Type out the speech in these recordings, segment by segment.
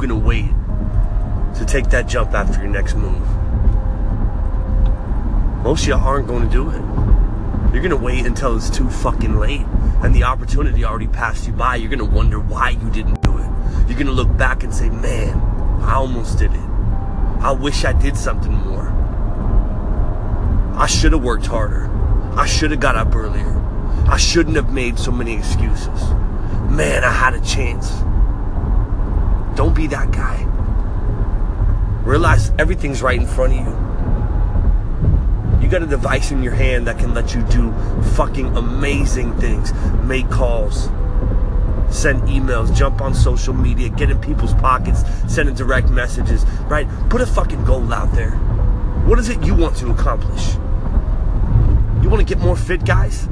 gonna wait to take that jump after your next move? Most of y'all aren't gonna do it. You're gonna wait until it's too fucking late and the opportunity already passed you by. You're gonna wonder why you didn't do it. You're gonna look back and say, man, I almost did it. I wish I did something more. I should have worked harder. I should have got up earlier. I shouldn't have made so many excuses. Man, I had a chance. Be that guy. Realize everything's right in front of you. You got a device in your hand that can let you do fucking amazing things. Make calls, send emails, jump on social media, get in people's pockets, sending direct messages, right? Put a fucking goal out there. What is it you want to accomplish? You want to get more fit, guys?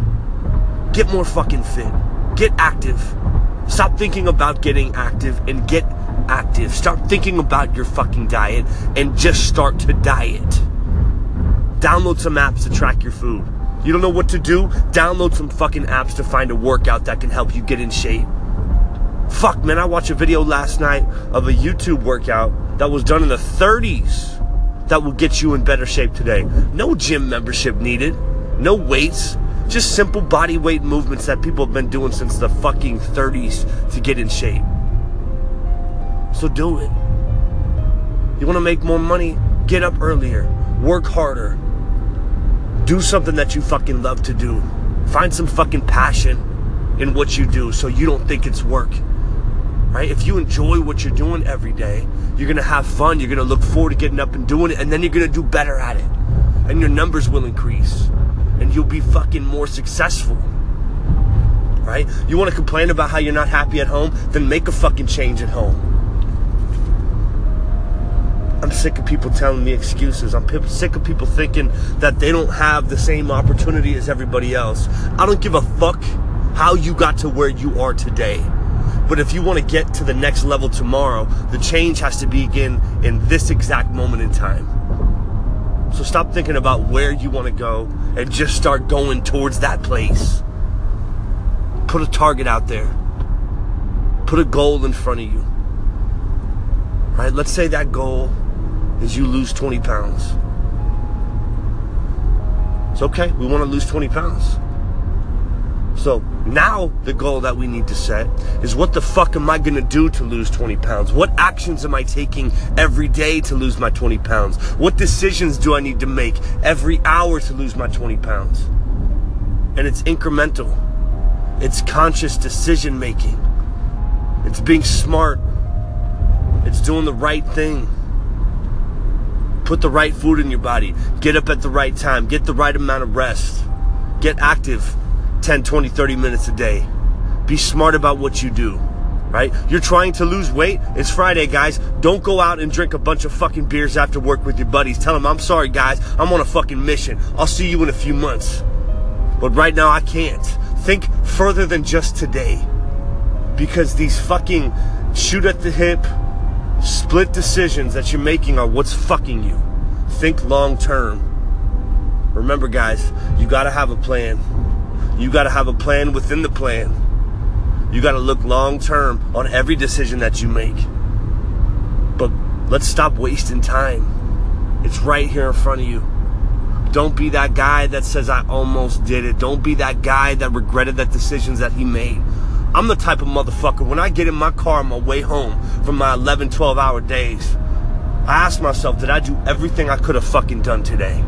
Get more fucking fit. Get active. Stop thinking about getting active and get active. Start thinking about your fucking diet and just start to diet. Download some apps to track your food. You don't know what to do? Download some fucking apps to find a workout that can help you get in shape. Fuck, man, I watched a video last night of a YouTube workout that was done in the 30s that will get you in better shape today. No gym membership needed, no weights, just simple body weight movements that people have been doing since the fucking 30s to get in shape. So do it. You want to make more money? Get up earlier, work harder, do something that you fucking love to do. Find some fucking passion in what you do so you don't think it's work right? If you enjoy what you're doing every day, you're gonna have fun, you're gonna look forward to getting up and doing it, and then you're gonna do better at it. And your numbers will increase. And you'll be fucking more successful. Right? You wanna complain about how you're not happy at home? Then make a fucking change at home. I'm sick of people telling me excuses. I'm sick of people thinking that they don't have the same opportunity as everybody else. I don't give a fuck how you got to where you are today. But if you want to get to the next level tomorrow, the change has to begin in this exact moment in time. So stop thinking about where you want to go and just start going towards that place. Put a target out there. Put a goal in front of you. Right? Let's say that goal is you lose 20 pounds. It's okay. We want to lose 20 pounds. So now the goal that we need to set is what the fuck am I gonna do to lose 20 pounds? What actions am I taking every day to lose my 20 pounds? What decisions do I need to make every hour to lose my 20 pounds? And it's incremental. It's conscious decision making. It's being smart. It's doing the right thing. Put the right food in your body. Get up at the right time. Get the right amount of rest. Get active 10, 20, 30 minutes a day. Be smart about what you do, right? You're trying to lose weight. It's Friday, guys. Don't go out and drink a bunch of fucking beers after work with your buddies. Tell them, I'm sorry, guys. I'm on a fucking mission. I'll see you in a few months. But right now, I can't. Think further than just today. Because these fucking shoot at the hip, split decisions that you're making are what's fucking you. Think long term. Remember, guys, you gotta have a plan. You got to have a plan within the plan. You got to look long term on every decision that you make. But let's stop wasting time. It's right here in front of you. Don't be that guy that says, I almost did it. Don't be that guy that regretted that decisions that he made. I'm the type of motherfucker, when I get in my car on my way home from my 11, 12 hour days, I ask myself, did I do everything I could have fucking done today?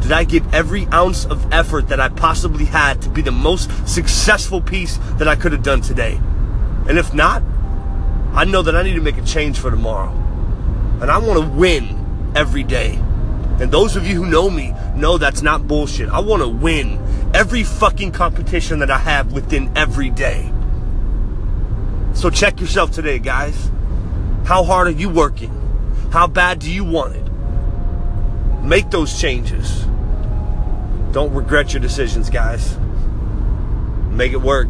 Did I give every ounce of effort that I possibly had to be the most successful piece that I could have done today? And if not, I know that I need to make a change for tomorrow. And I want to win every day. And those of you who know me know that's not bullshit. I want to win every fucking competition that I have within every day. So check yourself today, guys. How hard are you working? How bad do you want it? Make those changes. Don't regret your decisions, guys. Make it work.